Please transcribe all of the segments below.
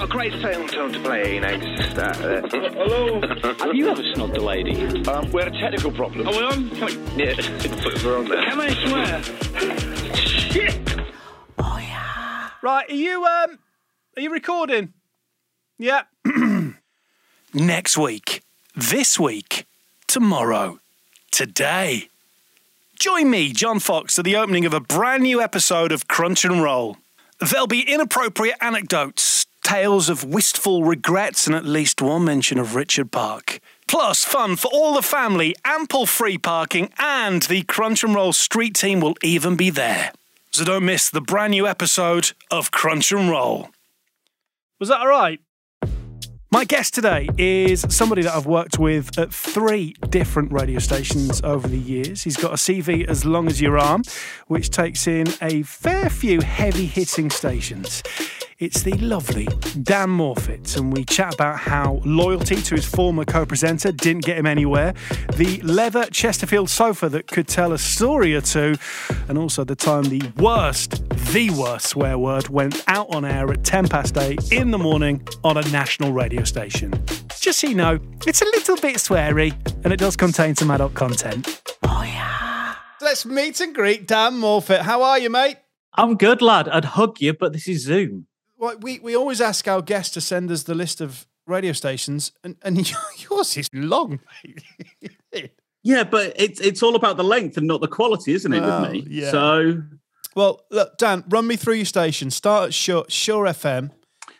got a great song to play, you know, just, uh, uh, Hello. Have you ever snogged a lady? Um, we had a technical problem. Are we on? Can we, yeah, we're on there. Can I swear? Shit. Oh, yeah. Right, are you um are you recording? Yeah. Next week, this week, tomorrow, today. Join me, John Fox, at the opening of a brand new episode of Crunch and Roll. There'll be inappropriate anecdotes, tales of wistful regrets, and at least one mention of Richard Park. Plus, fun for all the family, ample free parking, and the Crunch and Roll street team will even be there. So don't miss the brand new episode of Crunch and Roll. Was that all right? My guest today is somebody that I've worked with at three different radio stations over the years. He's got a CV as long as your arm, which takes in a fair few heavy hitting stations. It's the lovely Dan Morfitt, and we chat about how loyalty to his former co presenter didn't get him anywhere, the leather Chesterfield sofa that could tell a story or two, and also the time the worst, the worst swear word went out on air at 10 past 8 in the morning on a national radio station. Just so you know, it's a little bit sweary, and it does contain some adult content. Oh, yeah. Let's meet and greet Dan Morfitt. How are you, mate? I'm good, lad. I'd hug you, but this is Zoom. Well, we, we always ask our guests to send us the list of radio stations, and, and yours is long. Yeah, but it's it's all about the length and not the quality, isn't it? Well, with me, yeah. so well, look, Dan, run me through your station. Start at Sure, sure FM.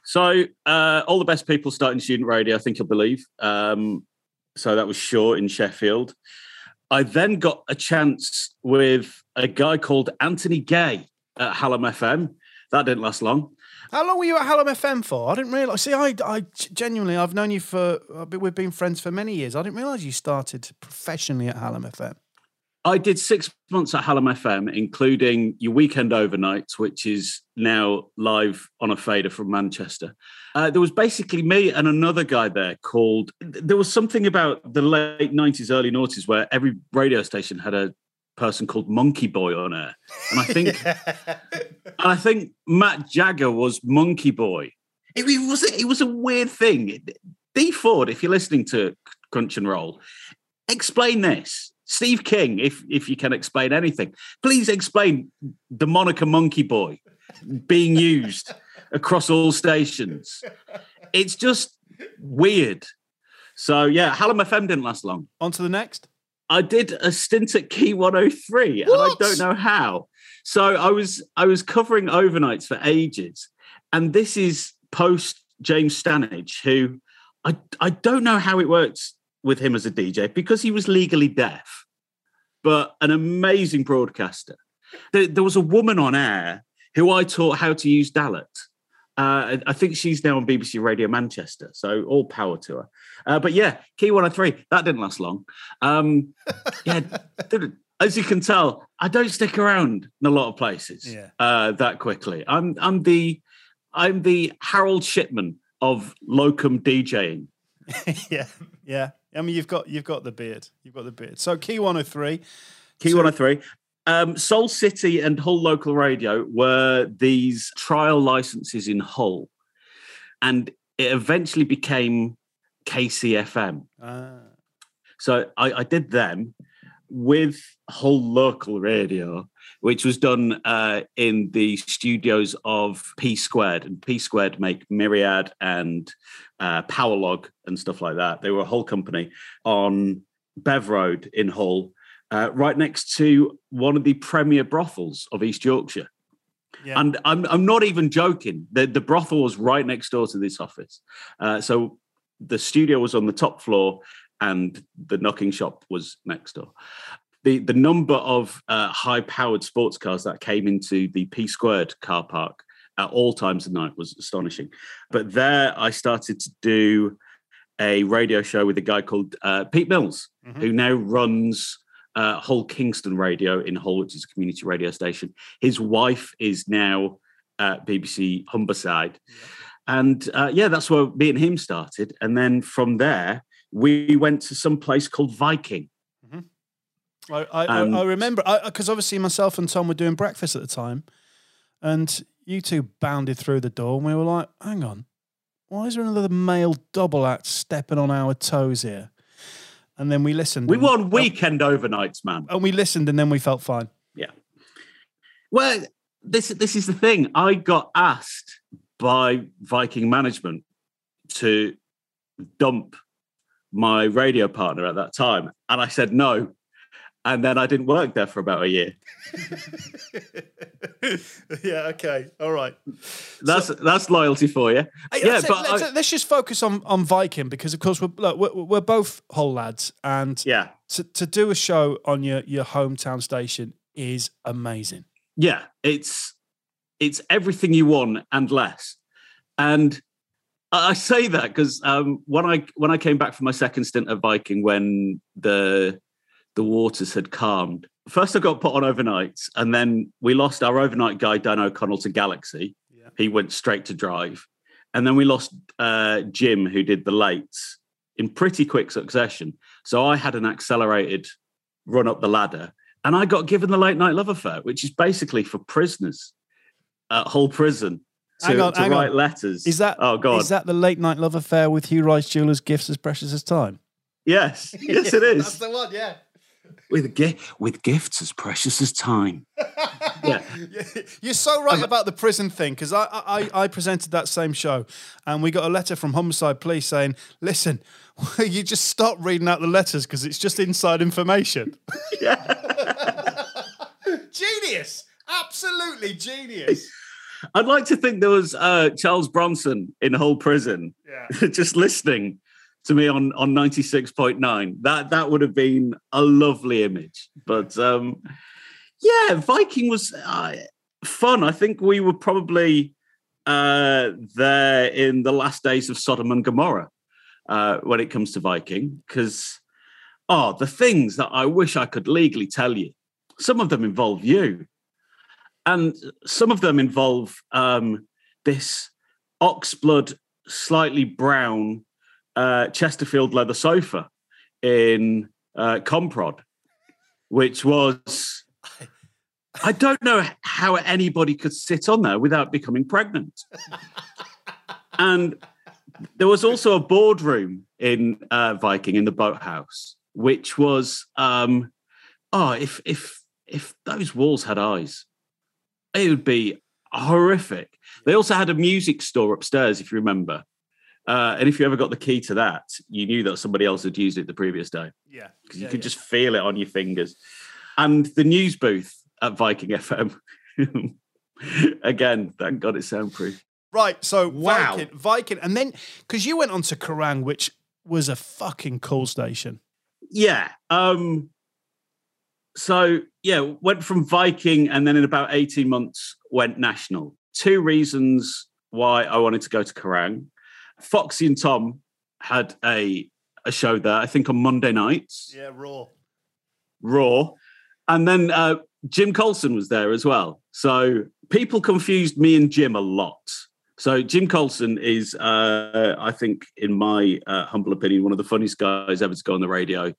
so uh, all the best people starting student radio. I think you'll believe. Um, so that was Sure in Sheffield. I then got a chance with a guy called Anthony Gay at Hallam FM. That didn't last long. How long were you at Hallam FM for? I didn't realise. See, I, I genuinely, I've known you for, we've been friends for many years. I didn't realise you started professionally at Hallam FM. I did six months at Hallam FM, including your weekend overnights, which is now live on a fader from Manchester. Uh, there was basically me and another guy there called. There was something about the late nineties, early noughties, where every radio station had a person called Monkey Boy on air, and I think, and I think Matt Jagger was Monkey Boy. It, it was it was a weird thing. D Ford, if you're listening to Crunch and Roll, explain this. Steve King, if if you can explain anything, please explain the moniker Monkey Boy being used across all stations. It's just weird. So yeah, Hallam FM didn't last long. On to the next. I did a stint at Key 103, and I don't know how. So I was I was covering overnights for ages, and this is post James Stannage, who I I don't know how it works with him as a DJ because he was legally deaf, but an amazing broadcaster. There, there was a woman on air who I taught how to use Dalet. Uh, I- think she's now on BBC Radio Manchester, so all power to her. Uh, but yeah, Key 103, that didn't last long. Um, yeah, as you can tell, I don't stick around in a lot of places Yeah. uh, that quickly. I'm I'm the I'm the Harold Shipman of locum DJing. yeah, yeah. I mean, you've got you've got the beard. You've got the beard. So Key 103. Key So- 103. Um, Soul City and Hull Local Radio were these trial licenses in Hull, and it eventually became KCFM. Ah. So I, I did them with Hull Local Radio, which was done uh, in the studios of P Squared, and P Squared make Myriad and uh, Powerlog and stuff like that. They were a Hull company on Bev Road in Hull, uh, right next to one of the premier brothels of East Yorkshire. Yeah. And I'm I'm not even joking. The the brothel was right next door to this office. Uh, so the studio was on the top floor and the knocking shop was next door. The the number of uh, high powered sports cars that came into the P squared car park at all times of night was astonishing. But there I started to do a radio show with a guy called uh, Pete Mills, Mhm. who now runs uh, Hull Kingston Radio in Hull, which is a community radio station. His wife is now at BBC Humberside. And uh, yeah, that's where me and him started. And then from there, we went to some place called Viking. I, I, Um, I, I remember because obviously myself and Tom were doing breakfast at the time, and you two bounded through the door, and we were like, "Hang on, why is there another male double act stepping on our toes here? And then we listened. We and- won weekend overnights, man. And we listened, and then we felt fine. Yeah. Well, this this is the thing. I got asked by Viking management to dump my radio partner at that time, and I said no. And then I didn't work there for about a year. yeah. Okay. All right. That's that's loyalty for you. Hey, yeah, let's, but let's, I- let's just focus on on Viking because, of course, we're look, we're, we're both Hull lads, and yeah, to, to do a show on your your hometown station is amazing. yeah, it's it's everything you want and less. And I I say that because um, when I when I came back from my second stint at Viking, when the the waters had calmed, first I got put on overnights, and then we lost our overnight guy Dan O'Connell to Galaxy. Yeah. He went straight to drive, and then we lost uh, Jim, who did the lates in pretty quick succession. So I had an accelerated run up the ladder, and I got given the late night love affair, which is basically for prisoners at Hull Prison to, Hang on, to hang on. write letters. Is that Oh God! is that the late night love affair with Hugh Rice Jewelers gifts as precious as time? yes, yes, it is. That's the one. Yeah. With a gi- with gifts as precious as time. yeah, You're so right about the prison thing because I, I I presented that same show and we got a letter from Humberside police saying, "Listen, you just stop reading out the letters because it's just inside information." yeah, genius, absolutely genius. I'd like to think there was uh, Charles Bronson in Hull Prison, Yeah. just listening to me on on ninety six point nine. That that would have been a lovely image. But um, yeah, Viking was uh, fun. I think we were probably uh, there in the last days of Sodom and Gomorrah uh, when it comes to Viking, because oh, the things that I wish I could legally tell you. Some of them involve you, and some of them involve um, this oxblood, slightly brown uh, Chesterfield leather sofa in uh, Comprod, which was. I don't know how anybody could sit on there without becoming pregnant. and there was also a boardroom in uh, Viking in the boathouse, which was um, oh, if if if those walls had eyes, it would be horrific. They also had a music store upstairs, if you remember. Uh, and if you ever got the key to that, you knew that somebody else had used it the previous day Yeah, because you could just feel it on your fingers. And the news booth at Viking FM. Again, thank God it's soundproof. right. So Wow. Viking, Viking, and then because you went on to Kerrang, which was a fucking cool station. Yeah. Um, so yeah, went from Viking and then in about 18 months went national. Two reasons why I wanted to go to Kerrang. Foxy and Tom had a a show there, I think on Monday nights, Yeah, raw. Raw. And then uh, Jim Colson was there as well. So people confused me and Jim a lot. So Jim Colson is, uh, I think, in my uh, humble opinion, one of the funniest guys ever to go on the radio.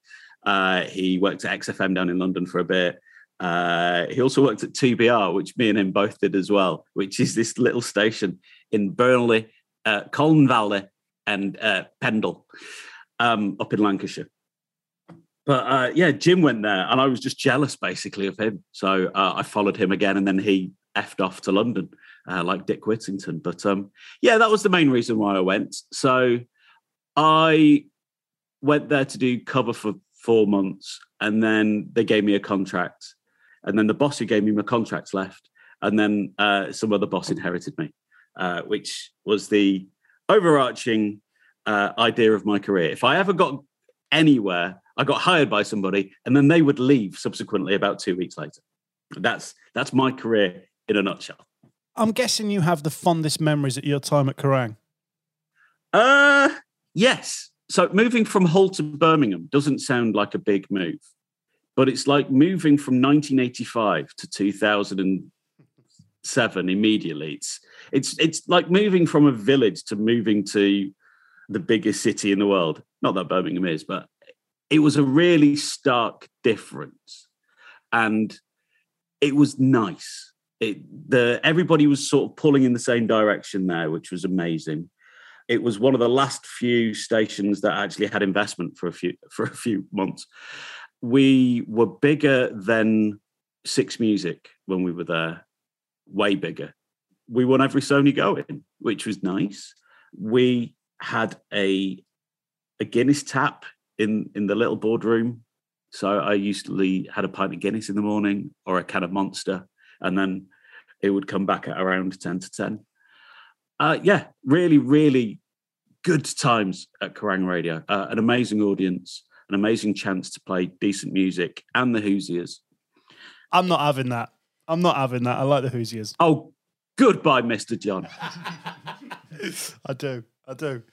Uh, he worked at XFM down in London for a bit. Uh, he also worked at 2BR, which me and him both did as well, which is this little station in Burnley, uh, Colne Valley, and uh, Pendle um, up in Lancashire. But uh, yeah, Jim went there, and I was just jealous basically of him. So uh, I followed him again, and then he effed off to London, uh, like Dick Whittington. But um, yeah, that was the main reason why I went. So I went there to do cover for four months, and then they gave me a contract, and then the boss who gave me my contract left, and then uh, some other boss inherited me, uh, which was the overarching uh, idea of my career. If I ever got anywhere, I got hired by somebody, and then they would leave subsequently about two weeks later. That's that's my career in a nutshell. I'm guessing you have the fondest memories at your time at Kerrang. Uh yes. So moving from Hull to Birmingham doesn't sound like a big move, but it's like moving from 1985 to 2007 immediately. It's it's it's like moving from a village to moving to the biggest city in the world. Not that Birmingham is, but it was a really stark difference, and it was nice. It the everybody was sort of pulling in the same direction there, which was amazing it was one of the last few stations that actually had investment for a few for a few months. We were bigger than Six Music when we were there, way bigger. We won every Sony going, which was nice. We had a a Guinness tap in in the little boardroom. So I usually had a pint of Guinness in the morning or a can of Monster, and then it would come back at around ten to ten. Uh, yeah, really, really good times at Kerrang Radio. Uh, an amazing audience, an amazing chance to play decent music, and the Hoosiers. I'm not having that. I'm not having that. I like the Hoosiers. Oh, goodbye, Mister John. I do. I do.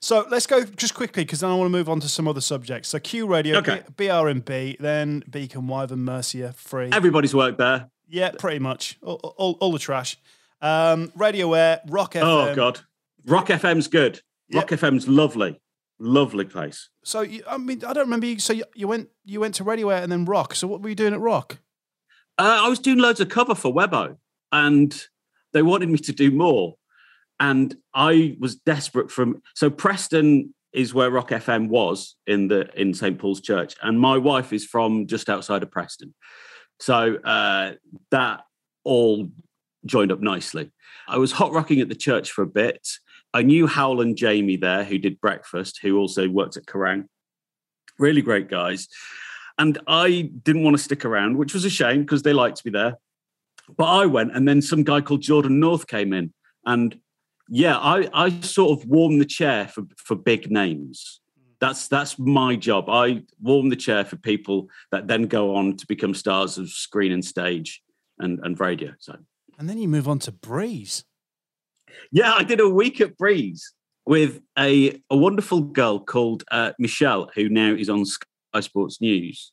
So let's go just quickly because then I want to move on to some other subjects. So Q Radio, Okay. B- BRMB, then Beacon, Wyvern, Mercia, Free. Everybody's worked there. yeah, pretty much. All, all, all the trash. Um, Radio Aire, Rock FM. Oh God, Rock FM's good. Rock FM's lovely, lovely place. So you, I mean, I don't remember. You, so you, you went you went to Radio Aire and then Rock. So what were you doing at Rock? Uh, I was doing loads of cover for Webo, and they wanted me to do more. And I was desperate from so Preston is where Rock FM was in the in St Paul's Church, and my wife is from just outside of Preston, so uh, that all joined up nicely. I was hot rocking at the church for a bit. I knew Howell and Jamie there, who did breakfast, who also worked at Kerrang. Really great guys. And I didn't want to stick around, which was a shame because they liked me there. But I went, and then some guy called Jordan North came in. And yeah, I, I sort of warm the chair for, for big names. That's that's my job. I warm the chair for people that then go on to become stars of screen and stage and, and radio. So And then you move on to Breeze. yeah, I did a week at Breeze with a, a wonderful girl called uh, Michelle, who now is on Sky Sports News.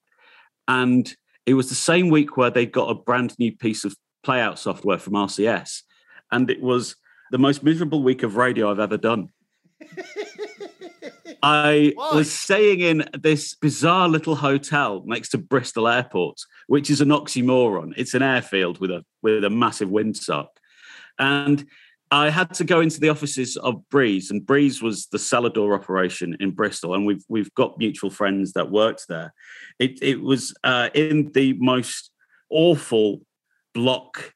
And it was the same week where they got a brand new piece of playout software from RCS. And it was the most miserable week of radio I've ever done. I was staying in this bizarre little hotel next to Bristol Airport, which is an oxymoron. It's an airfield with a with a massive windsock. And I had to go into the offices of Breeze, and Breeze was the Celador operation in Bristol, and we've we've got mutual friends that worked there. It it was uh, in the most awful block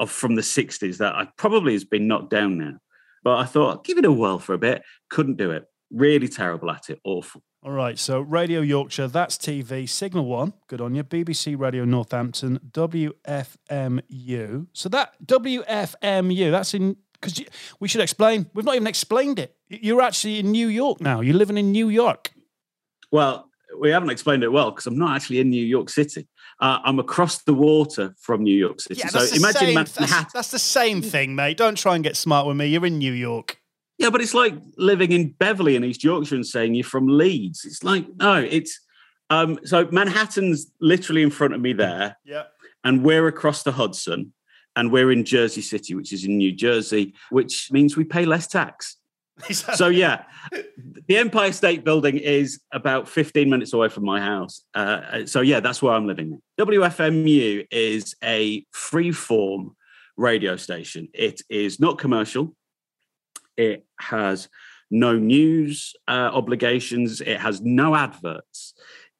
of from the '60s that I probably has been knocked down now. But I thought give it a whirl for a bit. Couldn't do it. Really terrible at it. Awful. All right, so Radio Yorkshire, that's TV, Signal One, good on you, BBC Radio Northampton, WFMU. So that WFMU, that's in, because we should explain, we've not even explained it. You're actually in New York now, you're living in New York. Well, we haven't explained it well because I'm not actually in New York City. Uh, I'm across the water from New York City. so imagine same, Manhattan. that's, that's the same thing, mate. Don't try and get smart with me. You're in New York. Yeah, but it's like living in Beverly in East Yorkshire and saying you're from Leeds. It's like no, it's um, so Manhattan's literally in front of me there, Yeah. and we're across the Hudson, and we're in Jersey City, which is in New Jersey, which means we pay less tax. So yeah, the Empire State Building is about 15 minutes away from my house. Uh, so yeah, that's where I'm living. WFMU is a free-form radio station. It is not commercial. It has no news uh, obligations. It has no adverts.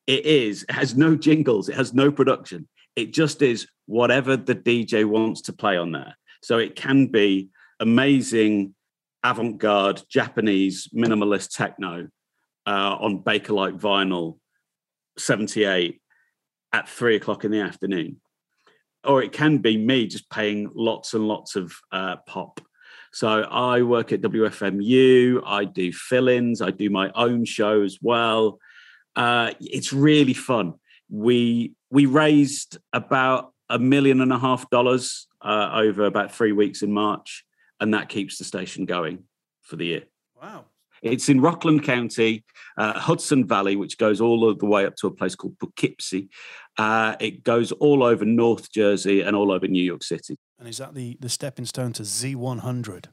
It is. It has no jingles. It has no production. It just is whatever the DJ wants to play on there. So it can be amazing, avant-garde Japanese minimalist techno uh, on Bakelite vinyl, seventy-eight at three o'clock in the afternoon, or it can be me just playing lots and lots of uh, pop. So I work at WFMU. I do fill-ins. I do my own show as well. Uh, it's really fun. We we raised about a million and a half dollars uh, over about three weeks in March, and that keeps the station going for the year. Wow. It's in Rockland County, uh, Hudson Valley, which goes all the way up to a place called Poughkeepsie. Uh, it goes all over North Jersey and all over New York City. And is that the, the stepping stone to Z100?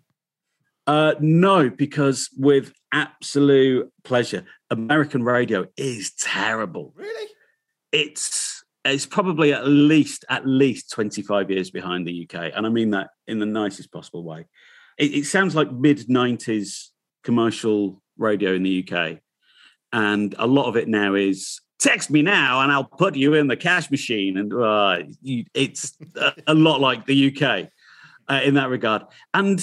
Uh, no, because with absolute pleasure, American radio is terrible. Really? It's it's probably at least at least twenty five years behind the UK, and I mean that in the nicest possible way. It, it sounds like mid nineties commercial radio in the UK, and a lot of it now is text me now and I'll put you in the cash machine, and uh, you, it's a, a, lot like the UK uh, in that regard. And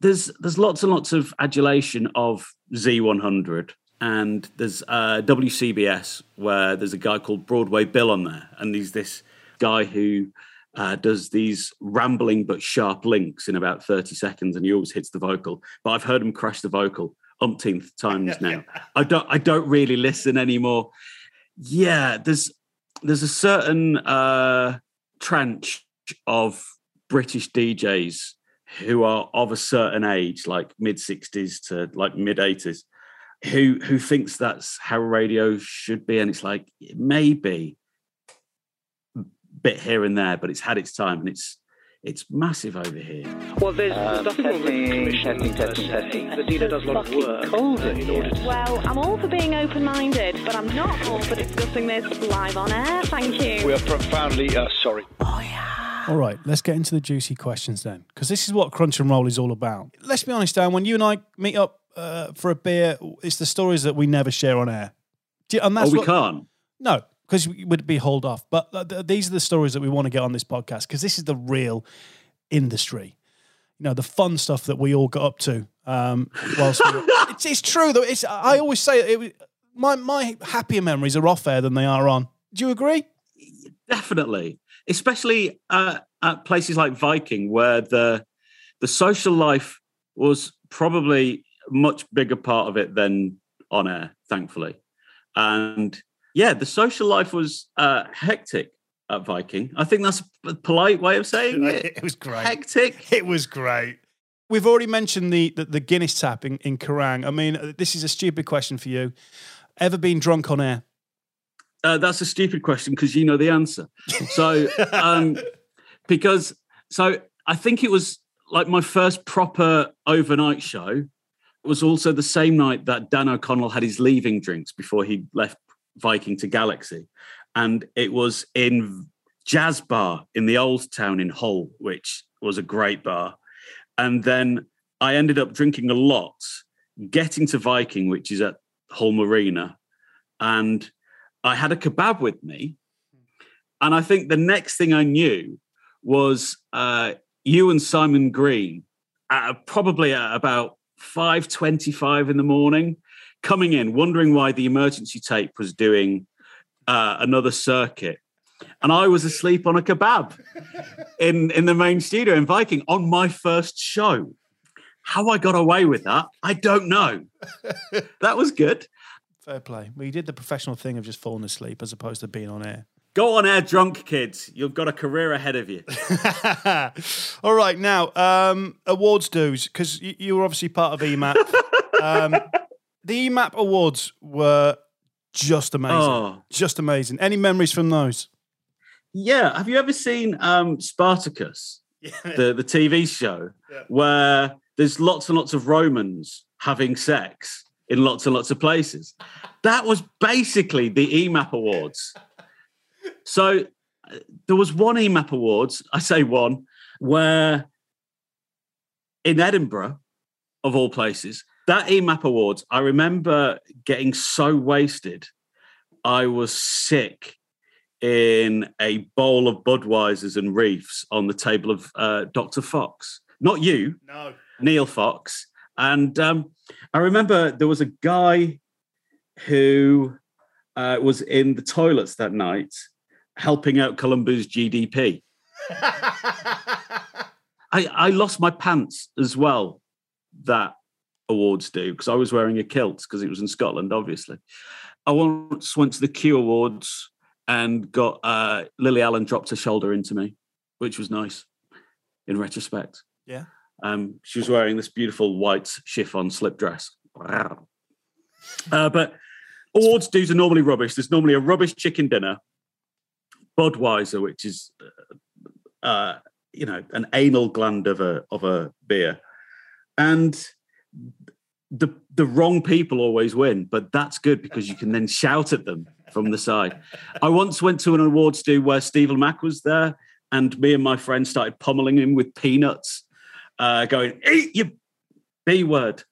there's there's lots and lots of adulation of Z100 and there's uh, WCBS where there's a guy called Broadway Bill on there, and he's this guy who uh, does these rambling but sharp links in about 30 seconds, and he always hits the vocal. But I've heard him crash the vocal umpteenth times now. I don't I don't really listen anymore. Yeah, there's there's a certain uh, tranche of British DJs who are of a certain age, like mid 60s to like mid 80s, who who thinks that's how radio should be, and it's like maybe bit here and there, but it's had its time, and it's it's massive over here. Well, there's um, nothing wrong with the. Testing, testing, testing. The dealer does a lot of work in order to... Well, I'm all for being open-minded, but I'm not all for discussing this live on air. Thank you. We are profoundly uh, sorry. Oh yeah. All right, let's get into the juicy questions then, because this is what Crunch and Roll is all about. Let's be honest, Dan. When you and I meet up uh, for a beer, it's the stories that we never share on air. You, and that's oh, we what, can't. No, because we would be hauled off. But uh, these are the stories that we want to get on this podcast because this is the real industry. You know, the fun stuff that we all got up to. Um, whilst we were, it's, it's true though. It's I always say it, my my happier memories are off air than they are on. Do you agree? Definitely, especially uh, at places like Viking, where the the social life was probably much bigger part of it than on air, thankfully. And yeah, the social life was uh, hectic at Viking. I think that's a polite way of saying it. it was great. Hectic. It was great. We've already mentioned the the, the Guinness tap in, in Kerrang. I mean, uh, this is a stupid question for you. Ever been drunk on air? Uh, that's a stupid question because you know the answer. So, um, because so I think it was like my first proper overnight show It was also the same night that Dan O'Connell had his leaving drinks before he left Viking to Galaxy. And it was in Jazz Bar in the Old Town in Hull, which was a great bar. And then I ended up drinking a lot, getting to Viking, which is at Hull Marina. And I had a kebab with me. And I think the next thing I knew was uh, you and Simon Green, at, probably at about 5.25 in the morning coming in wondering why the emergency tape was doing uh, another circuit and i was asleep on a kebab in in the main studio in viking on my first show how i got away with that i don't know that was good fair play well you did the professional thing of just falling asleep as opposed to being on air Go on air drunk, kids. You've got a career ahead of you. All right, now um, awards dues because you, you, were obviously part of EMAP. um, the EMAP awards were just amazing, oh. just amazing. Any memories from those? Yeah. Have you ever seen um, Spartacus, yeah. the the TV show, yeah. where there's lots and lots of Romans having sex in lots and lots of places? That was basically the EMAP awards. So uh, there was one EMAP Awards, I say one, where in Edinburgh, of all places, that EMAP Awards, I remember getting so wasted, I was sick in a bowl of Budweisers and Reefs on the table of uh, Dr. Fox. Not you, no, Neil Fox. And um, I remember there was a guy who uh, was in the toilets that night helping out Colombia's GDP. I, I lost my pants as well that awards do because I was wearing a kilt because it was in Scotland, obviously. I once went to the Q Awards and got uh, Lily Allen dropped her shoulder into me, which was nice in retrospect. Yeah. Um, she was wearing this beautiful white chiffon slip dress. Wow. Uh, but awards dues are normally rubbish. There's normally a rubbish chicken dinner Budweiser, which is uh, uh, you know an anal gland of a of a beer, and the the wrong people always win. But that's good because you can then shout at them from the side. I once went to an awards do where Steve Lamacq was there, and me and my friend started pummeling him with peanuts, uh, going "Eat your B word."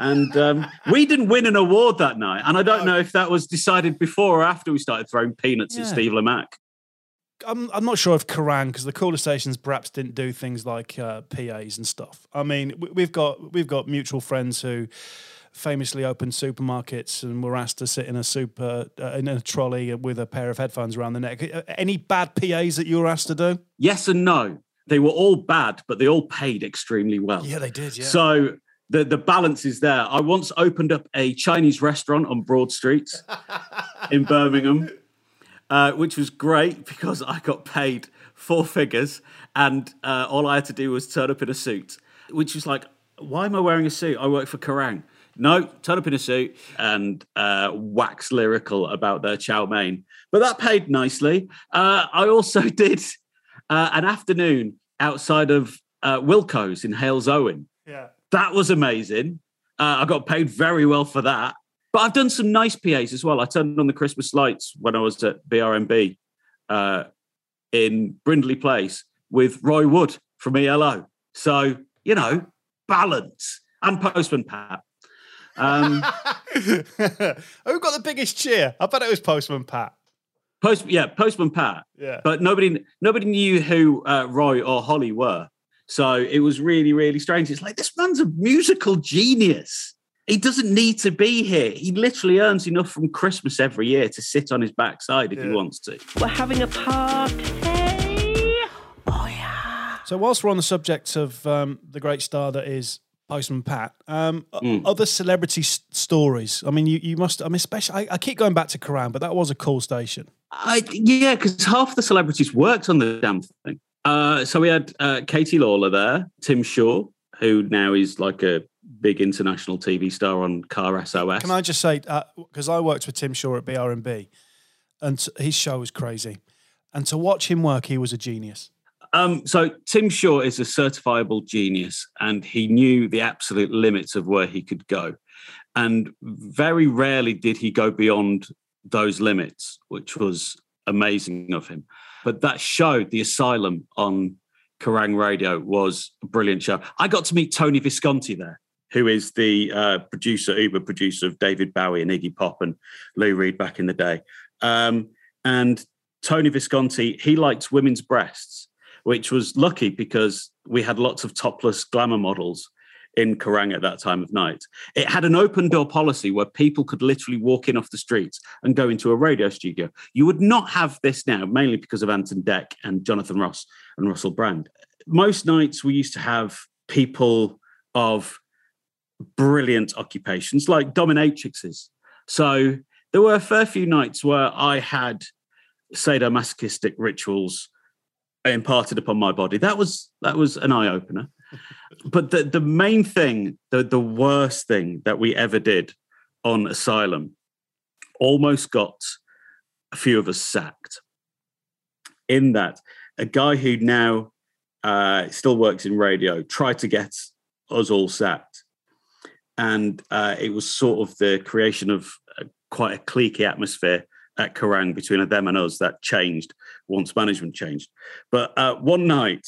And um, we didn't win an award that night. And I don't know if that was decided before or after we started throwing peanuts Yeah. at Steve Lamacq. I'm, I'm not sure if Kerrang because the caller stations perhaps didn't do things like uh, PAs and stuff. I mean, we- we've got we've got mutual friends who famously opened supermarkets and were asked to sit in a super uh, in a trolley with a pair of headphones around the neck. Uh, Any bad PAs that you were asked to do? Yes and no. They were all bad, but they all paid extremely well. Yeah, they did. Yeah. So the, the balance is there. I once opened up a Chinese restaurant on Broad Street in Birmingham, uh, which was great because I got paid four figures and uh, all I had to do was turn up in a suit, which was like, why am I wearing a suit? I work for Kerrang. No, turn up in a suit and uh, wax lyrical about their chow mein. But that paid nicely. Uh, I also did uh, an afternoon outside of uh, Wilko's in Halesowen. yeah. That was amazing. Uh, I got paid very well for that. But I've done some nice PAs as well. I turned on the Christmas lights when I was at BRMB uh, in Brindley Place with Roy Wood from ELO. So, you know, balance and Postman Pat. Um, Who got the biggest cheer? I bet it was Postman Pat. post, yeah, Postman Pat. Yeah. but nobody nobody knew who uh, Roy or Holly were. So it was really, really strange. It's like this man's a musical genius. He doesn't need to be here. He literally earns enough from Christmas every year to sit on his backside if he wants to. We're having a party. Oh, yeah. So whilst we're on the subject of um, the great star that is Postman Pat, um, Mm. other celebrity s- stories. I mean, you, you must. I mean, especially. I, I keep going back to Kerrang, but that was a cool station. I, yeah, because half the celebrities worked on the damn thing. Uh, so we had uh, Katie Lawler there, Tim Shaw, who now is like a big international TV star on Car SOS. Can I just say, because I worked with Tim Shaw at BRMB, and his show was crazy, and to watch him work, he was a genius. Um, so Tim Shaw is a certifiable genius, and he knew the absolute limits of where he could go, and very rarely did he go beyond those limits, which was amazing of him. But that show, The Asylum on Kerrang Radio, was a brilliant show. I got to meet Tony Visconti there, who is the uh, producer, Uber producer of David Bowie and Iggy Pop and Lou Reed back in the day. Um, and Tony Visconti, he liked women's breasts which was lucky because we had lots of topless glamour models in Kerrang at that time of night. It had an open door policy where people could literally walk in off the streets and go into a radio studio. You would not have this now, mainly because of Ant and Dec and Jonathan Ross and Russell Brand. Most nights we used to have people of brilliant occupations like dominatrixes. So there were a fair few nights where I had sadomasochistic rituals imparted upon my body. That was that was an eye opener. but the the main thing, the the worst thing that we ever did on Asylum, almost got a few of us sacked. In that, a guy who now uh, still works in radio tried to get us all sacked, and uh, it was sort of the creation of uh, quite a cliquey atmosphere at Kerrang between them and us that changed once management changed. But uh, one night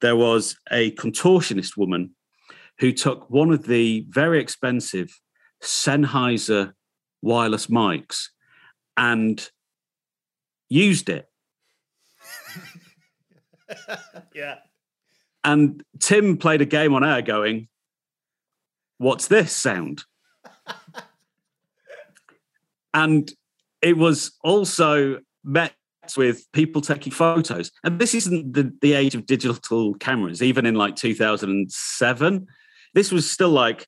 there was a contortionist woman who took one of the very expensive Sennheiser wireless mics and used it. Yeah. And Tim played a game on air going, What's this sound? and it was also met with people taking photos. And this isn't the, the age of digital cameras, even in like 2007. This was still like.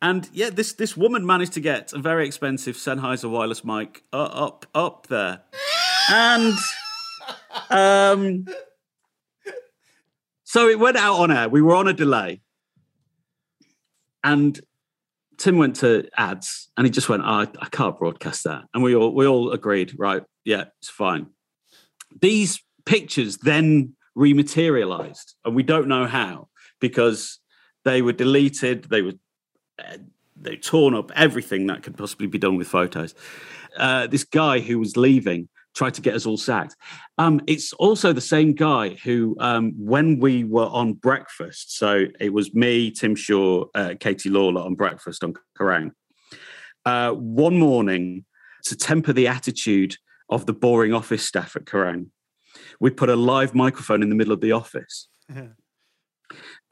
And yeah, this this woman managed to get a very expensive Sennheiser wireless mic up up there, and um, so it went out on air. We were on a delay, and Tim went to ads and he just went, oh, I, I can't broadcast that. And we all we all agreed, right? Yeah, it's fine. These pictures then rematerialized, and we don't know how because they were deleted, they were uh, they torn up everything that could possibly be done with photos. Uh, this guy who was leaving tried to get us all sacked. Um, it's also the same guy who, um, when we were on breakfast, so it was me, Tim Shaw, uh, Katie Lawler on breakfast on Kerrang. Uh, one morning, to temper the attitude of the boring office staff at Kerrang, we put a live microphone in the middle of the office.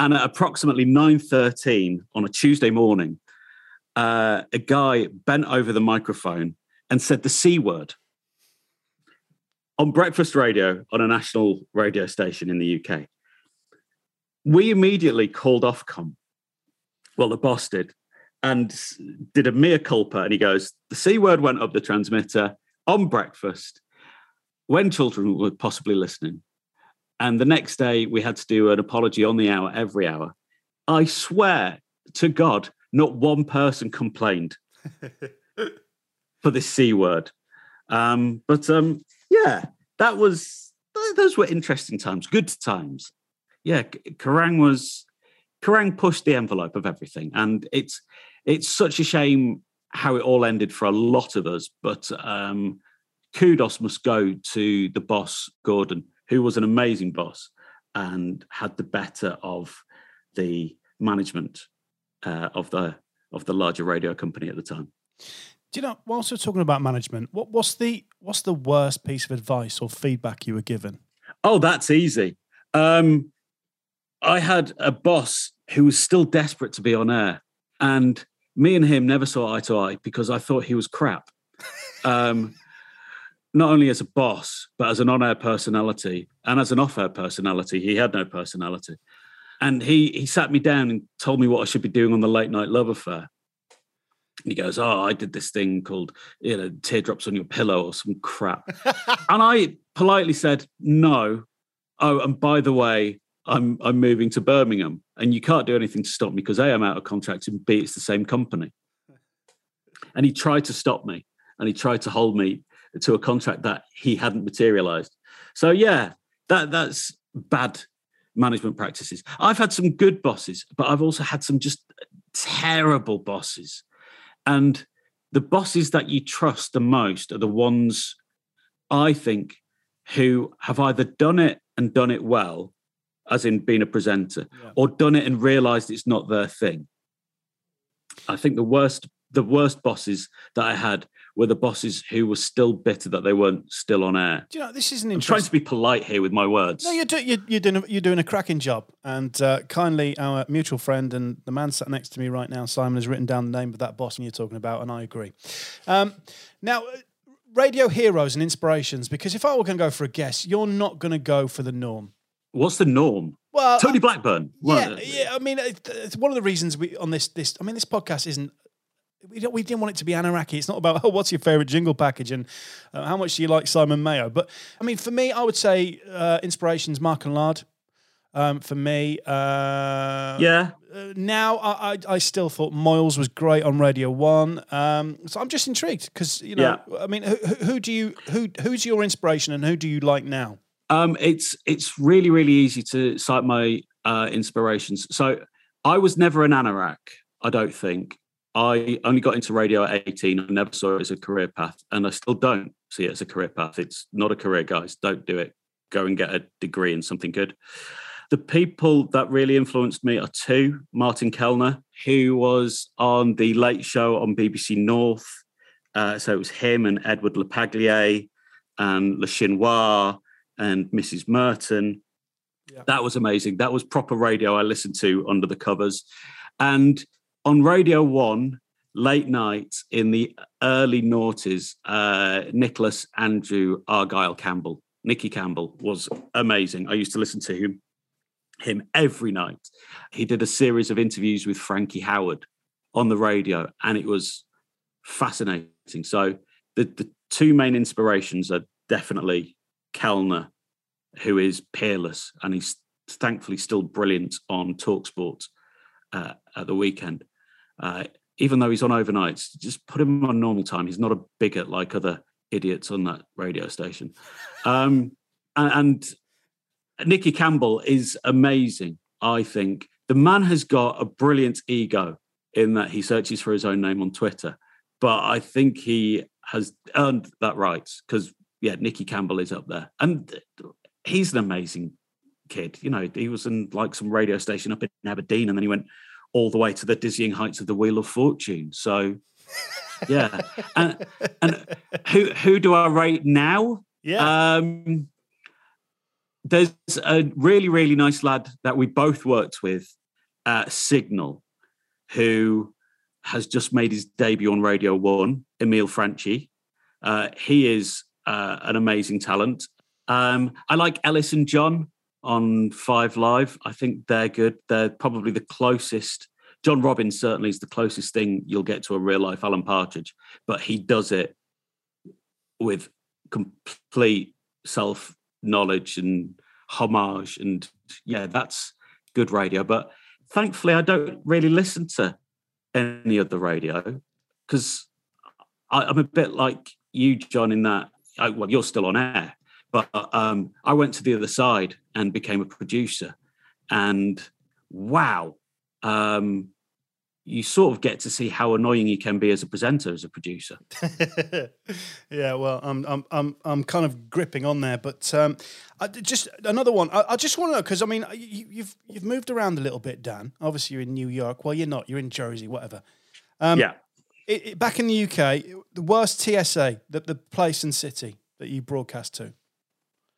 And at approximately 9.13 on a Tuesday morning, uh, a guy bent over the microphone and said the C word on breakfast radio on a national radio station in the UK. We immediately called Ofcom. Well, the boss did, and did a mea culpa. And he goes, The C word went up the transmitter on breakfast when children were possibly listening. And the next day, we had to do an apology on the hour every hour. I swear to God, not one person complained for this C word. Um, but um, yeah, that was those were interesting times, good times. Yeah, Kerrang was Kerrang pushed the envelope of everything, and it's it's such a shame how it all ended for a lot of us. But um, kudos must go to the boss Gordon, who was an amazing boss and had the better of the management uh, of the of the larger radio company at the time. Do you know? Whilst we're talking about management, what, what's the what's the worst piece of advice or feedback you were given? Oh, that's easy. Um, I had a boss who was still desperate to be on air, and me and him never saw eye to eye because I thought he was crap. Um, not only as a boss, but as an on-air personality and as an off-air personality, he had no personality. And he he sat me down and told me what I should be doing on the late night love affair. And he goes, "Oh, I did this thing called you know teardrops on your pillow or some crap," and I politely said, "No." Oh, and by the way, I'm I'm moving to Birmingham, and you can't do anything to stop me because A, I'm out of contract, and B, it's the same company. And he tried to stop me, and he tried to hold me to a contract that he hadn't materialized. So yeah, that that's bad management practices. I've had some good bosses, but I've also had some just terrible bosses. And the bosses that you trust the most are the ones I think who have either done it and done it well, as in being a presenter, Yeah. or done it and realized it's not their thing. I think the worst the worst bosses that I had were the bosses who were still bitter that they weren't still on air. Do you know this is an I'm trying to be polite here with my words. No, you're, do, you're, you're doing a, you're doing a cracking job, and uh, kindly our mutual friend and the man sat next to me right now, Simon, has written down the name of that boss you're talking about, and I agree. Um, now, radio heroes and inspirations, because if I were going to go for a guess, you're not going to go for the norm. What's the norm? Well, Tony Blackburn. yeah, yeah. I mean, it's one of the reasons we on this this. I mean, this podcast isn't. We don't. We didn't want it to be anarchy. It's not about oh, what's your favorite jingle package and uh, how much do you like Simon Mayo. But I mean, for me, I would say uh, inspirations Mark and Lard. Um, for me, uh, Yeah. uh, now I, I I still thought Moyles was great on Radio One. Um, so I'm just intrigued because you know, I mean, who, who- who do you who who's your inspiration and who do you like now? Um, it's it's really really easy to cite my uh, inspirations. So I was never an anorak. I don't think. I only got into radio at 18. I never saw it as a career path, and I still don't see it as a career path. It's not a career, guys. Don't do it. Go and get a degree in something good. The people that really influenced me are two: Martin Kelner, who was on the Late Show on BBC North. Uh, so it was him and Edward Lepaglier and Le Chinois and Mrs. Merton. Yeah. That was amazing. That was proper radio I listened to under the covers. And on Radio One, late night in the early noughties, uh, Nicholas Andrew Argyle Campbell, Nicky Campbell was amazing. I used to listen to him, him every night. He did a series of interviews with Frankie Howerd on the radio, and it was fascinating. So the, the two main inspirations are definitely Kelner, who is peerless, and he's thankfully still brilliant on Talksport uh, at the weekend. Uh, even though he's on overnights, just put him on normal time. He's not a bigot like other idiots on that radio station. Um, and, and Nicky Campbell is amazing. I think the man has got a brilliant ego in that he searches for his own name on Twitter, but I think he has earned that right because yeah, Nicky Campbell is up there, and he's an amazing kid. You know, he was in like some radio station up in Aberdeen, and then he went all the way to the dizzying heights of the Wheel of Fortune. So, yeah, and and who who do I rate now? Yeah. Um, there's a really really nice lad that we both worked with at Signal, who has just made his debut on Radio One. Emil Franchi. Uh, he is uh, an amazing talent. Um, I like Ellis and John on Five Live. I think they're good. They're probably the closest. John Robins certainly is the closest thing you'll get to a real life Alan Partridge, but he does it with complete self knowledge and homage. And yeah, that's good radio. But thankfully, I don't really listen to any of the radio because I'm a bit like you, John, in that, I, well, you're still on air, but um, I went to the other side and became a producer. And wow, um, you sort of get to see how annoying you can be as a presenter, as a producer. yeah, well, I'm I'm I'm I'm kind of gripping on there, but um, I, just another one. I, I just want to know because I mean, you, you've you've moved around a little bit, Dan. Obviously, you're in New York. Well, you're not. You're in Jersey, whatever. Um, yeah. It, it, back in the UK, the worst TSA, the, the place and city that you broadcast to.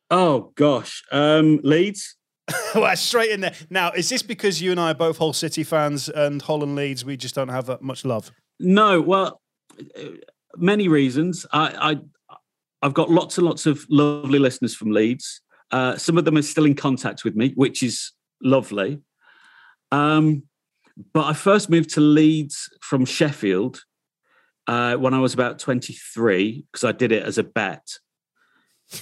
Oh gosh, um, Leeds. well, straight in there. Now, is this because you and I are both Hull City fans and Hull and Leeds, we just don't have that much love? No, well, many reasons. I, I I've got lots and lots of lovely listeners from Leeds. Uh, some of them are still in contact with me, which is lovely. Um, but I first moved to Leeds from Sheffield uh, when I was about 23 because I did it as a bet.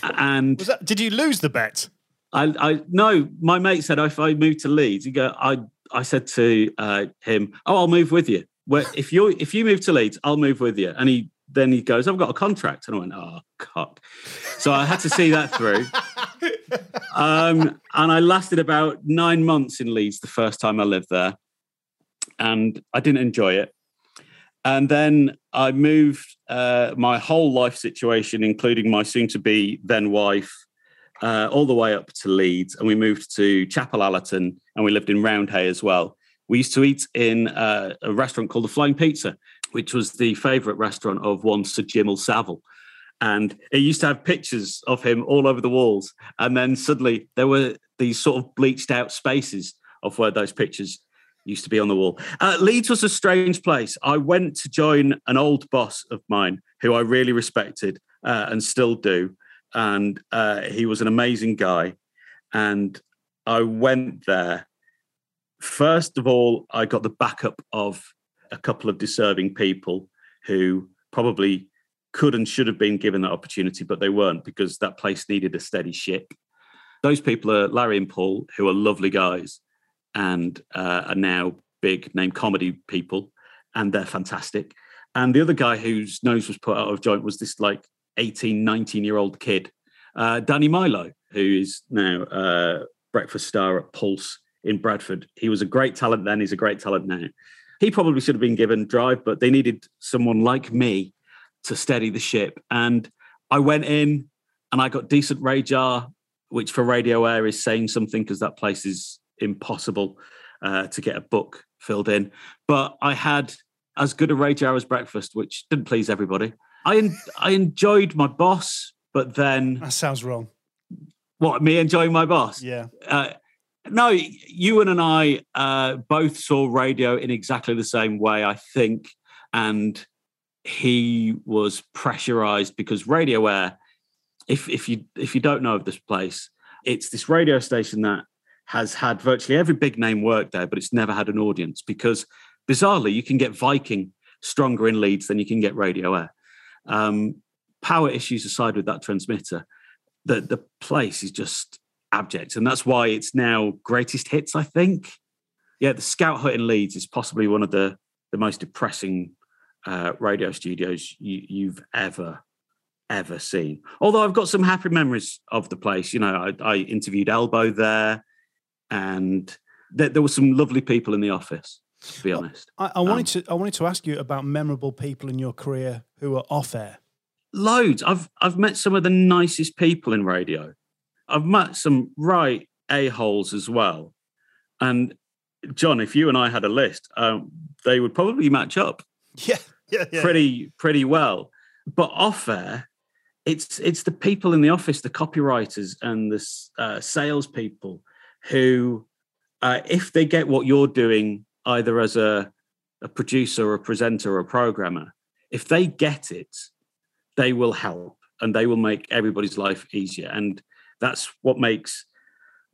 And that, did you lose the bet? I, I no, my mate said if I move to Leeds, he go. I I said to uh, him, "Oh, I'll move with you. Well, if you if you move to Leeds, I'll move with you." And he then he goes, "I've got a contract," and I went, "Oh, cock." So I had to see that through. Um, and I lasted about nine months in Leeds the first time I lived there, and I didn't enjoy it. And then I moved uh, my whole life situation, including my soon to be then wife, uh, all the way up to Leeds. And we moved to Chapel Allerton and we lived in Roundhay as well. We used to eat in uh, a restaurant called the Flying Pizza, which was the favourite restaurant of one Sir Jimmy Savile. And it used to have pictures of him all over the walls. And then suddenly there were these sort of bleached out spaces of where those pictures used to be on the wall. Uh, Leeds was a strange place. I went to join an old boss of mine who I really respected uh, and still do. And uh, he was an amazing guy. And I went there. First of all, I got the backup of a couple of deserving people who probably could and should have been given that opportunity, but they weren't because that place needed a steady ship. Those people are Larry and Paul, who are lovely guys and uh, are now big name comedy people, and they're fantastic. And the other guy whose nose was put out of joint was this like 18, 19 year old kid, uh, Danny Milo, who is now uh, breakfast star at Pulse in Bradford. He was a great talent then, he's a great talent now. He probably should have been given drive, but they needed someone like me to steady the ship. And I went in and I got decent RAJARs, which for Radio Aire is saying something because that place is impossible uh, to get a book filled in. But I had as good a RAJAR as breakfast, which didn't please everybody. I I enjoyed my boss, but then that sounds wrong. What me enjoying my boss? Yeah. Uh, no, Ewan and I uh, both saw radio in exactly the same way, I think, and he was pressurized because Radio Aire. If if you if you don't know of this place, it's this radio station that has had virtually every big name work there, but it's never had an audience because bizarrely you can get Viking stronger in Leeds than you can get Radio Aire. Um, power issues aside with that transmitter, the the place is just abject, and that's why it's now greatest hits. I think, yeah, the Scout Hut in Leeds is possibly one of the the most depressing uh, radio studios you, you've ever ever seen. Although I've got some happy memories of the place. You know, I, I interviewed Elbow there and there, there were some lovely people in the office. To be honest, I, I wanted um, to I wanted to ask you about memorable people in your career who are off air. loads. I've I've met some of the nicest people in radio. I've met some right a holes as well. And John, if you and I had a list, um, they would probably match up Yeah, yeah, yeah. pretty pretty well. But off air, it's it's the people in the office, the copywriters and the uh, salespeople who, uh, if they get what you're doing, either as a a producer, or a presenter, or a programmer, if they get it, they will help and they will make everybody's life easier. And that's what makes.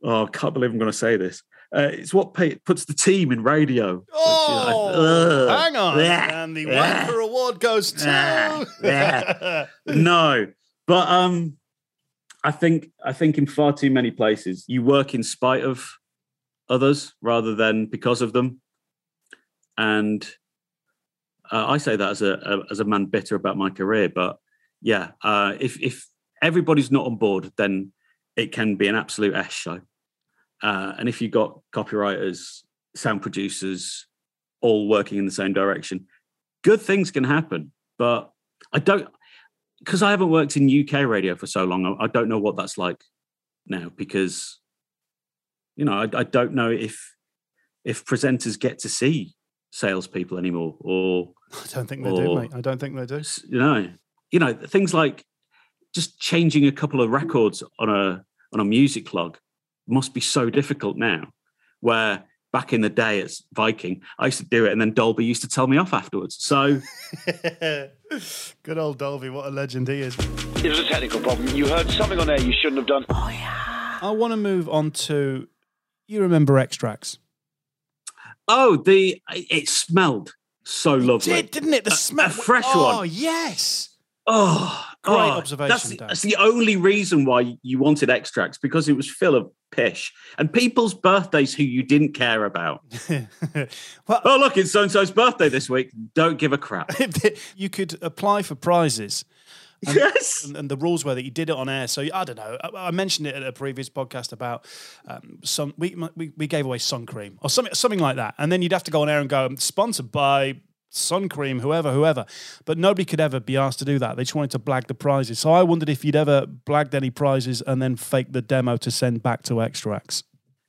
Oh, I can't believe I'm going to say this. Uh, it's what pay, puts the team in radio. which is like, Oh, hang on. Yeah. And the Yeah. Wanker Award goes to. Yeah. no but um i think i think in far too many places you work in spite of others rather than because of them. And uh, i say that as a, a as a man bitter about my career but yeah uh if if everybody's not on board then it can be an absolute s show. Uh and if you've got copywriters sound producers all working in the same direction good things can happen but I don't because I haven't worked in UK radio for so long. I, don't know what that's like now because you know I, I don't know if if presenters get to see salespeople anymore or I don't think they do, mate. I don't think they do. you know you know things like just changing a couple of records on a on a music log must be so difficult now where back in the day as Viking I used to do it and then Dolby used to tell me off afterwards so Good old Dolby, what a legend he is. It was a technical problem. You heard something on air you shouldn't have done. Oh yeah. I want to move on to. You remember extracts? Oh, the it smelled so lovely. Did, didn't it? The A- a smell. fresh oh, one. yes. Oh, Great oh, observation, That's, Dan. that's the only reason why you wanted extracts because it was full of pish and people's birthdays who you didn't care about. well, Oh, look, it's so and so's birthday this week. Don't give a crap. you could apply for prizes. And, yes. and, and the rules were that you did it on air. So I don't know. I, I mentioned it at a previous podcast about um, some. We, we we gave away sun cream or something something like that, and then you'd have to go on air and go sponsored by sun cream, whoever, whoever. But nobody could ever be asked to do that. They just wanted to blag the prizes. So I wondered if you'd ever blagged any prizes and then faked the demo to send back to extracts.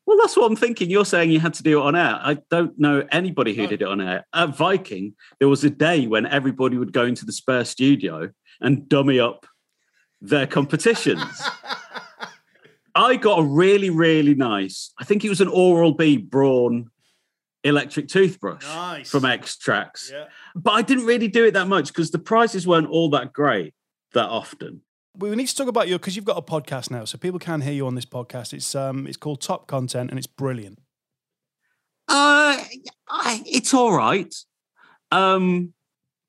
Well, that's what I'm thinking. You're saying you had to do it on air. I don't know anybody who No. did it on air. At Viking, there was a day when everybody would go into the spare studio and dummy up their competitions. I got a really, really nice, I think it was an Oral B Braun electric toothbrush Nice. from Extracts. But I didn't really do it that much because the prices weren't all that great that often. We need to talk about you because you've got a podcast now, so people can hear you on this podcast. It's um, it's called Top Content, and it's brilliant. Uh, I, it's all right. Um,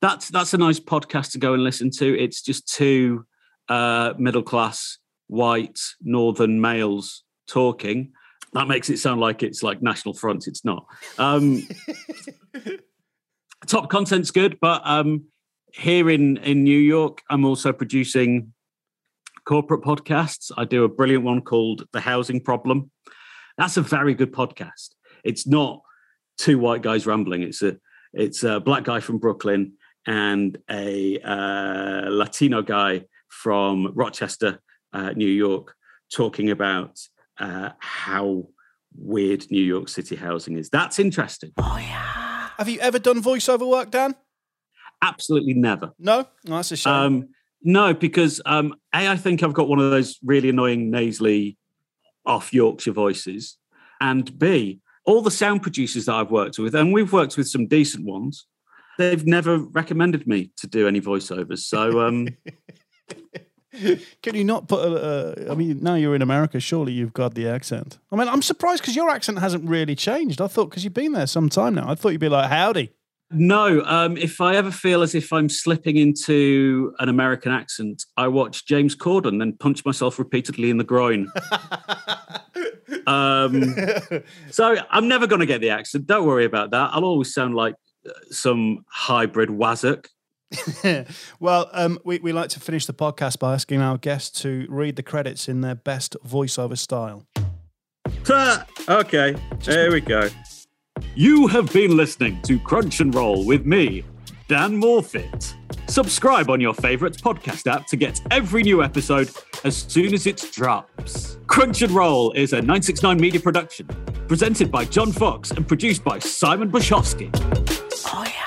that's that's a nice podcast to go and listen to. It's just two uh, middle class white northern males talking. That makes it sound like it's like National Front. It's not. Um, top content's good, but um, here in in New York, I'm also producing corporate podcasts. I do a brilliant one called The Housing Problem. That's a very good podcast. It's not two white guys rambling. It's a it's a black guy from Brooklyn and a uh, Latino guy from Rochester, uh, New York, talking about uh, how weird New York City housing is. That's interesting. Have you ever done voiceover work, Dan? Absolutely never. No, no that's a shame. Um, no, because um, a I think I've got one of those really annoying nasally off Yorkshire voices, and b all the sound producers that I've worked with, and we've worked with some decent ones, they've never recommended me to do any voiceovers. So um, Can you not put a? a I mean, now you're in America. Surely you've got the accent. I mean, I'm surprised because your accent hasn't really changed. I thought because you've been there some time now. I thought you'd be like, "Howdy." no, um, if I ever feel as if I'm slipping into an American accent, I watch James Corden, then punch myself repeatedly in the groin. um, So I'm never going to get the accent. Don't worry about that. I'll always sound like uh, some hybrid wazzock. Well, um, we, we like to finish the podcast by asking our guests to read the credits in their best voiceover style. okay, there we go. You have been listening to Crunch and Roll with me, Dan Morfitt. Subscribe on your favourite podcast app to get every new episode as soon as it drops. Crunch and Roll is a 969 media production, presented by John Fox and produced by Simon Bushowski. Oh, yeah.